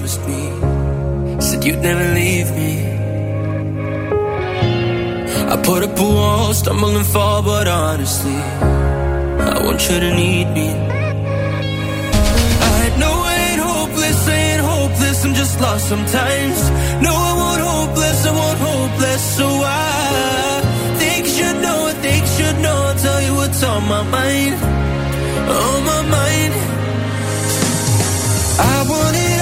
promised me, said you'd never leave me. I put up a wall, stumble and fall, but honestly, I want you to need me. I know I ain't hopeless, I ain't hopeless, I'm just lost sometimes. No, I won't hopeless, I won't hopeless, so I think you should know, I think you should know, I'll tell you what's on my mind, on my mind. I want it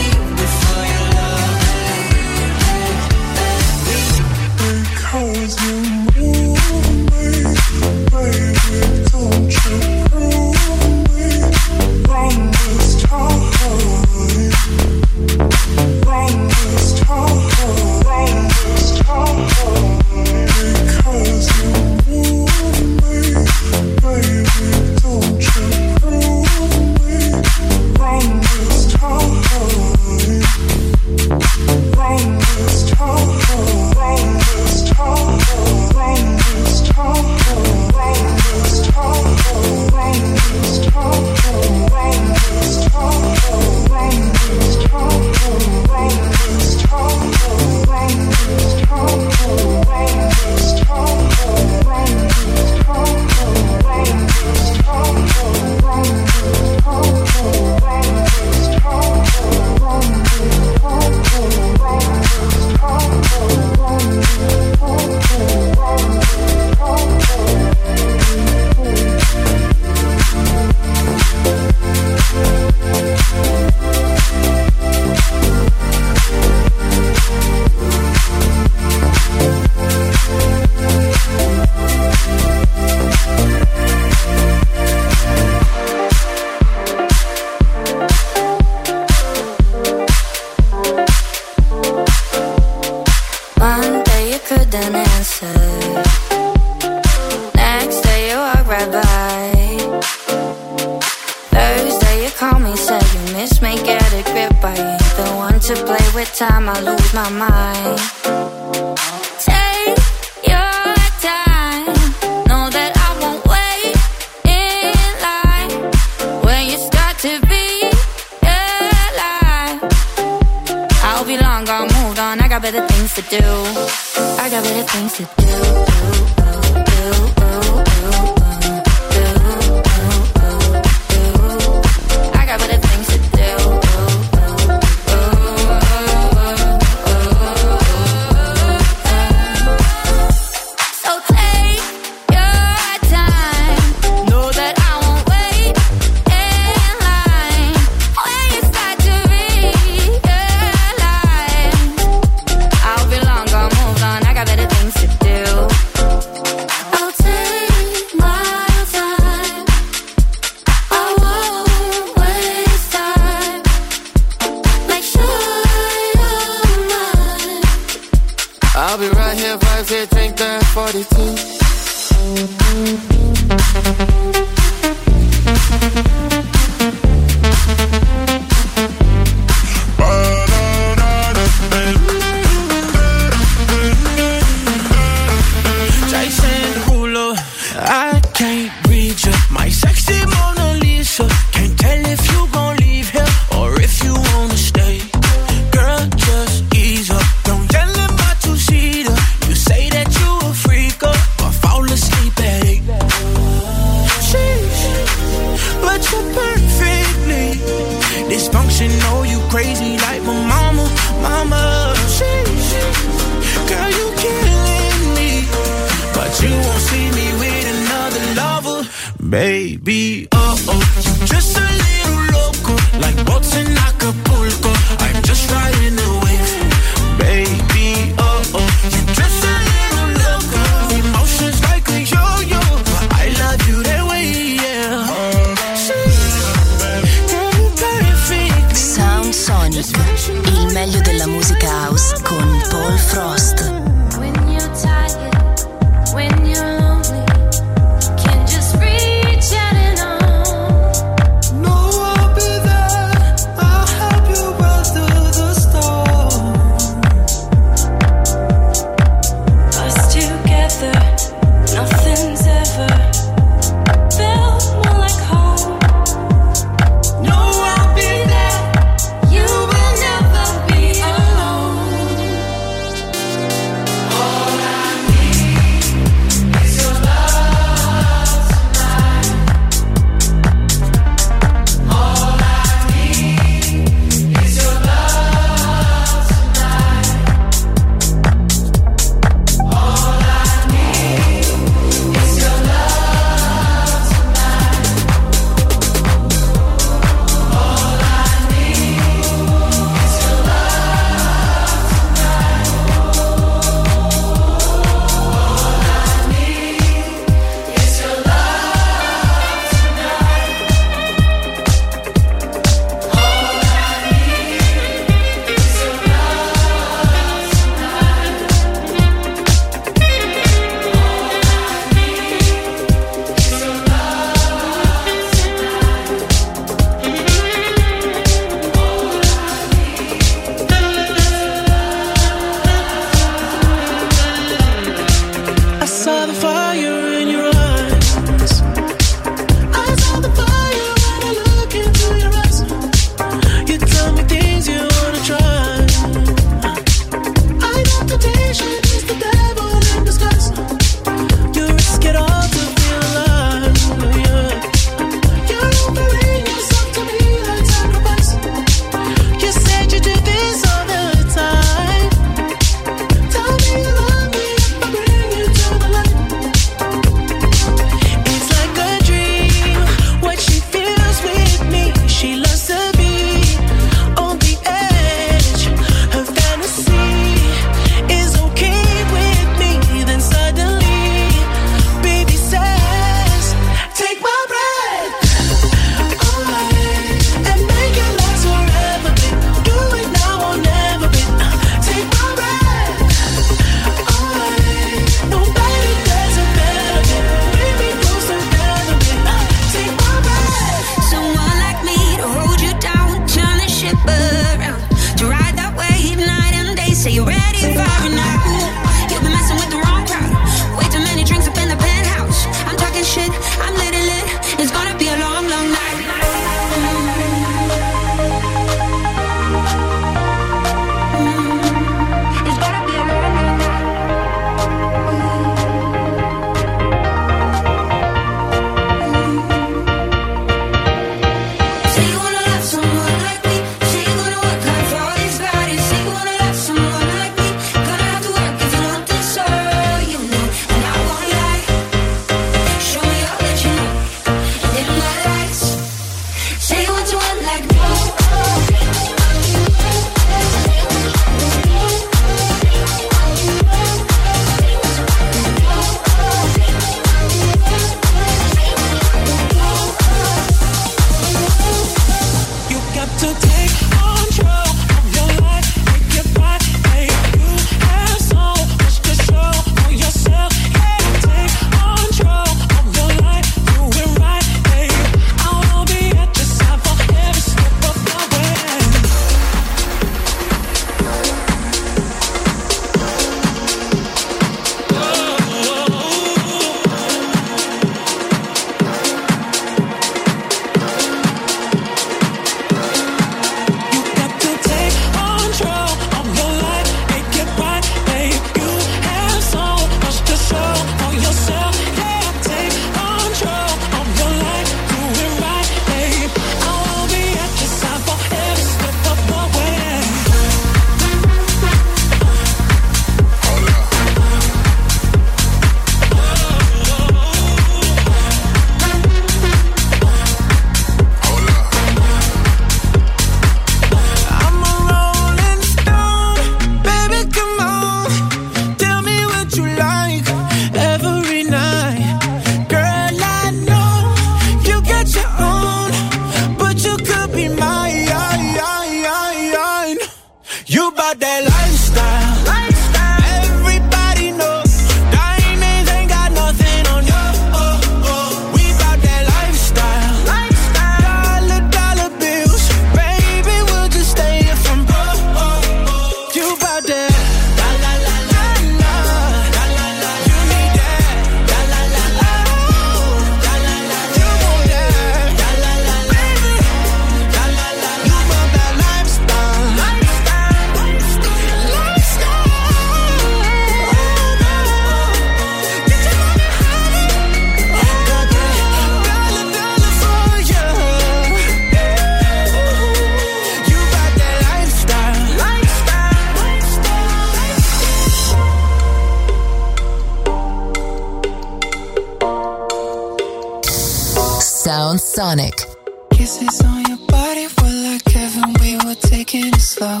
taking it slow.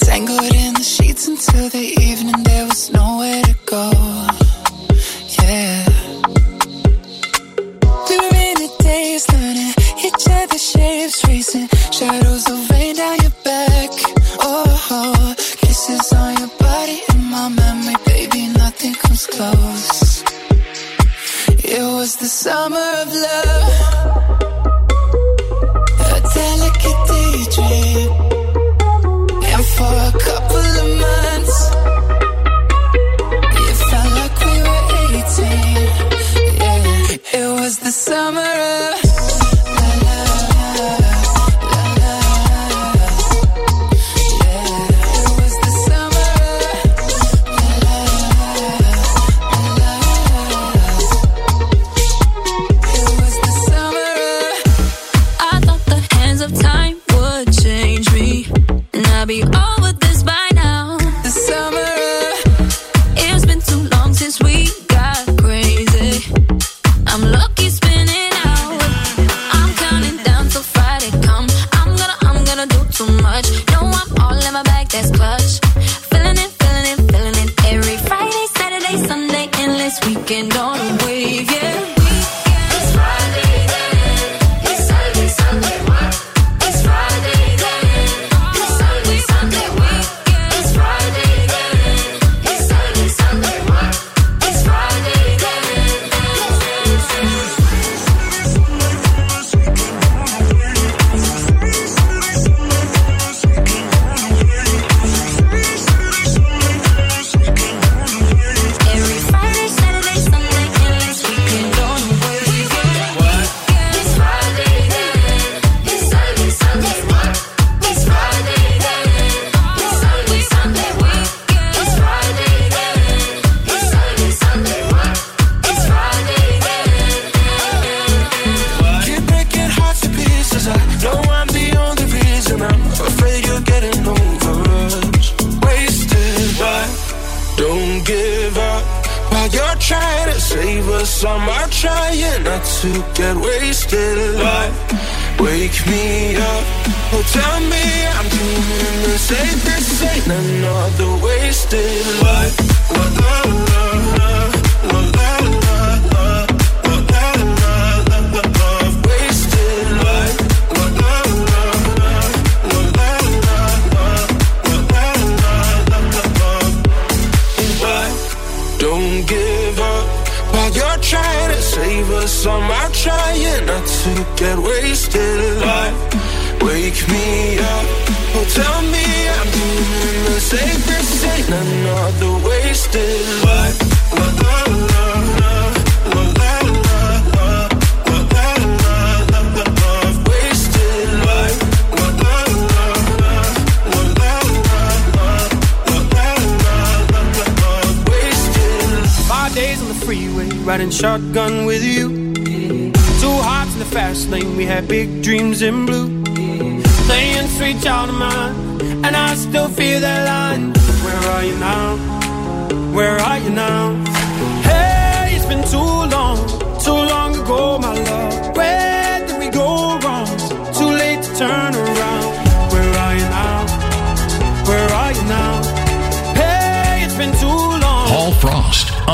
Tangled in the sheets until the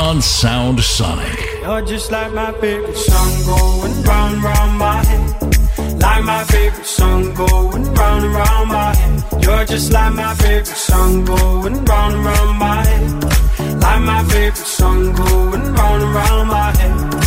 on Sound Sonic. You're just like my favorite song going round round my head. Like my favorite song going round my head. You're just like my favorite song going round my head. Like my favorite song going round my head.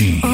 Machine.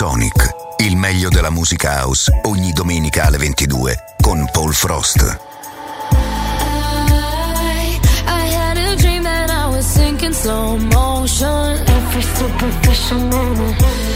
Sonic, il meglio della musica house, ogni domenica alle 22 con Paul Frost. I, I had a dream that I was sinking slow motion, every superficial moment.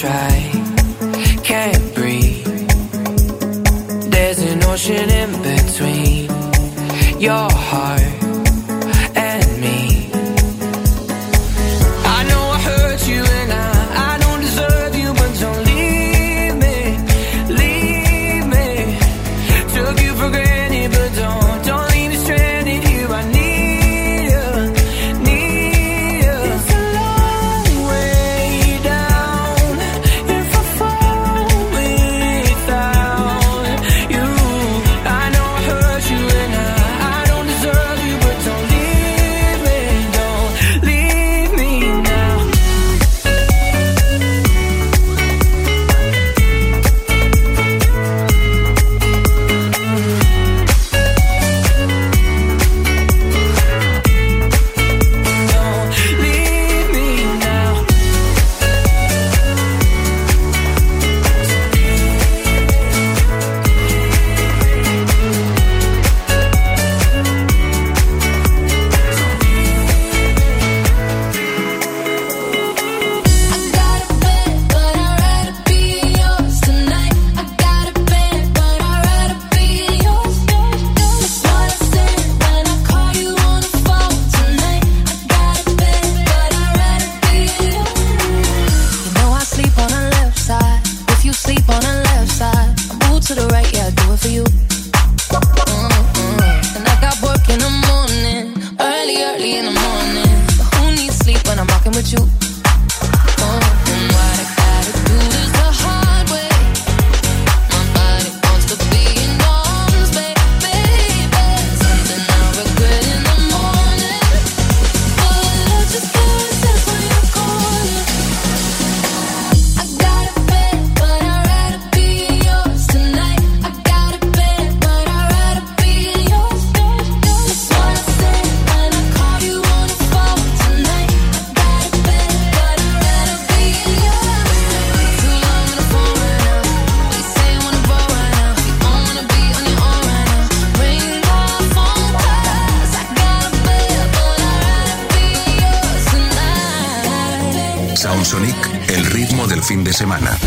try. Can't breathe. There's an ocean in between your heart. semana.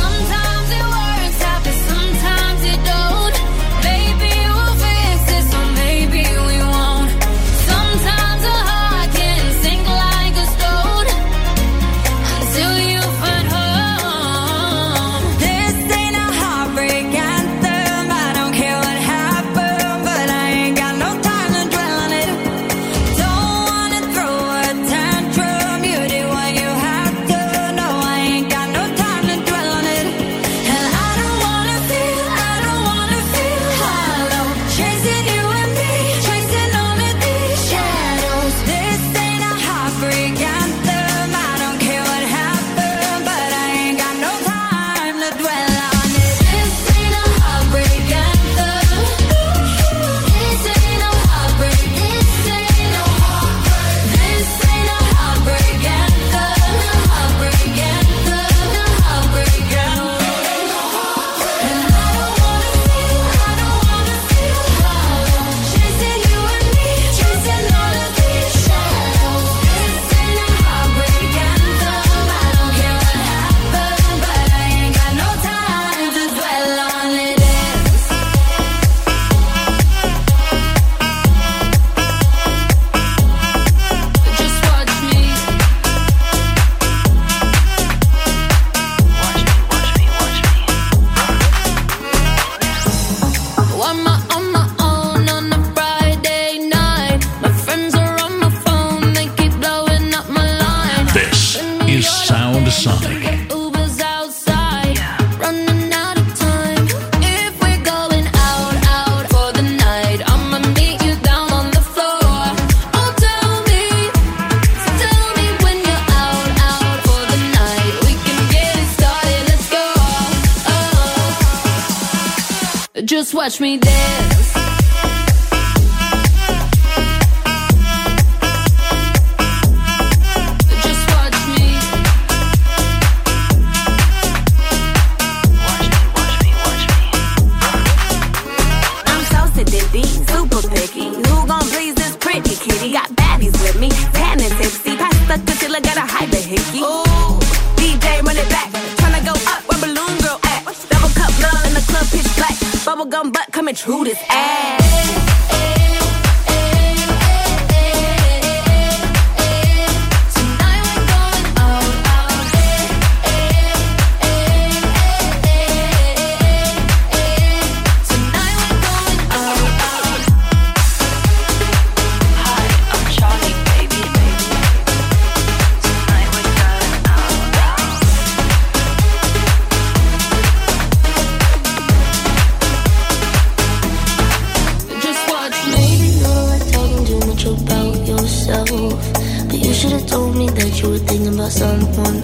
us on one.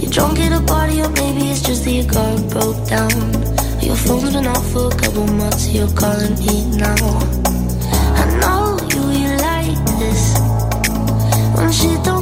You're drunk at a party, oh, or maybe it's just that your car broke down. Your phone's been off for a couple months, you're calling me now. I know you, you like this. When shit don't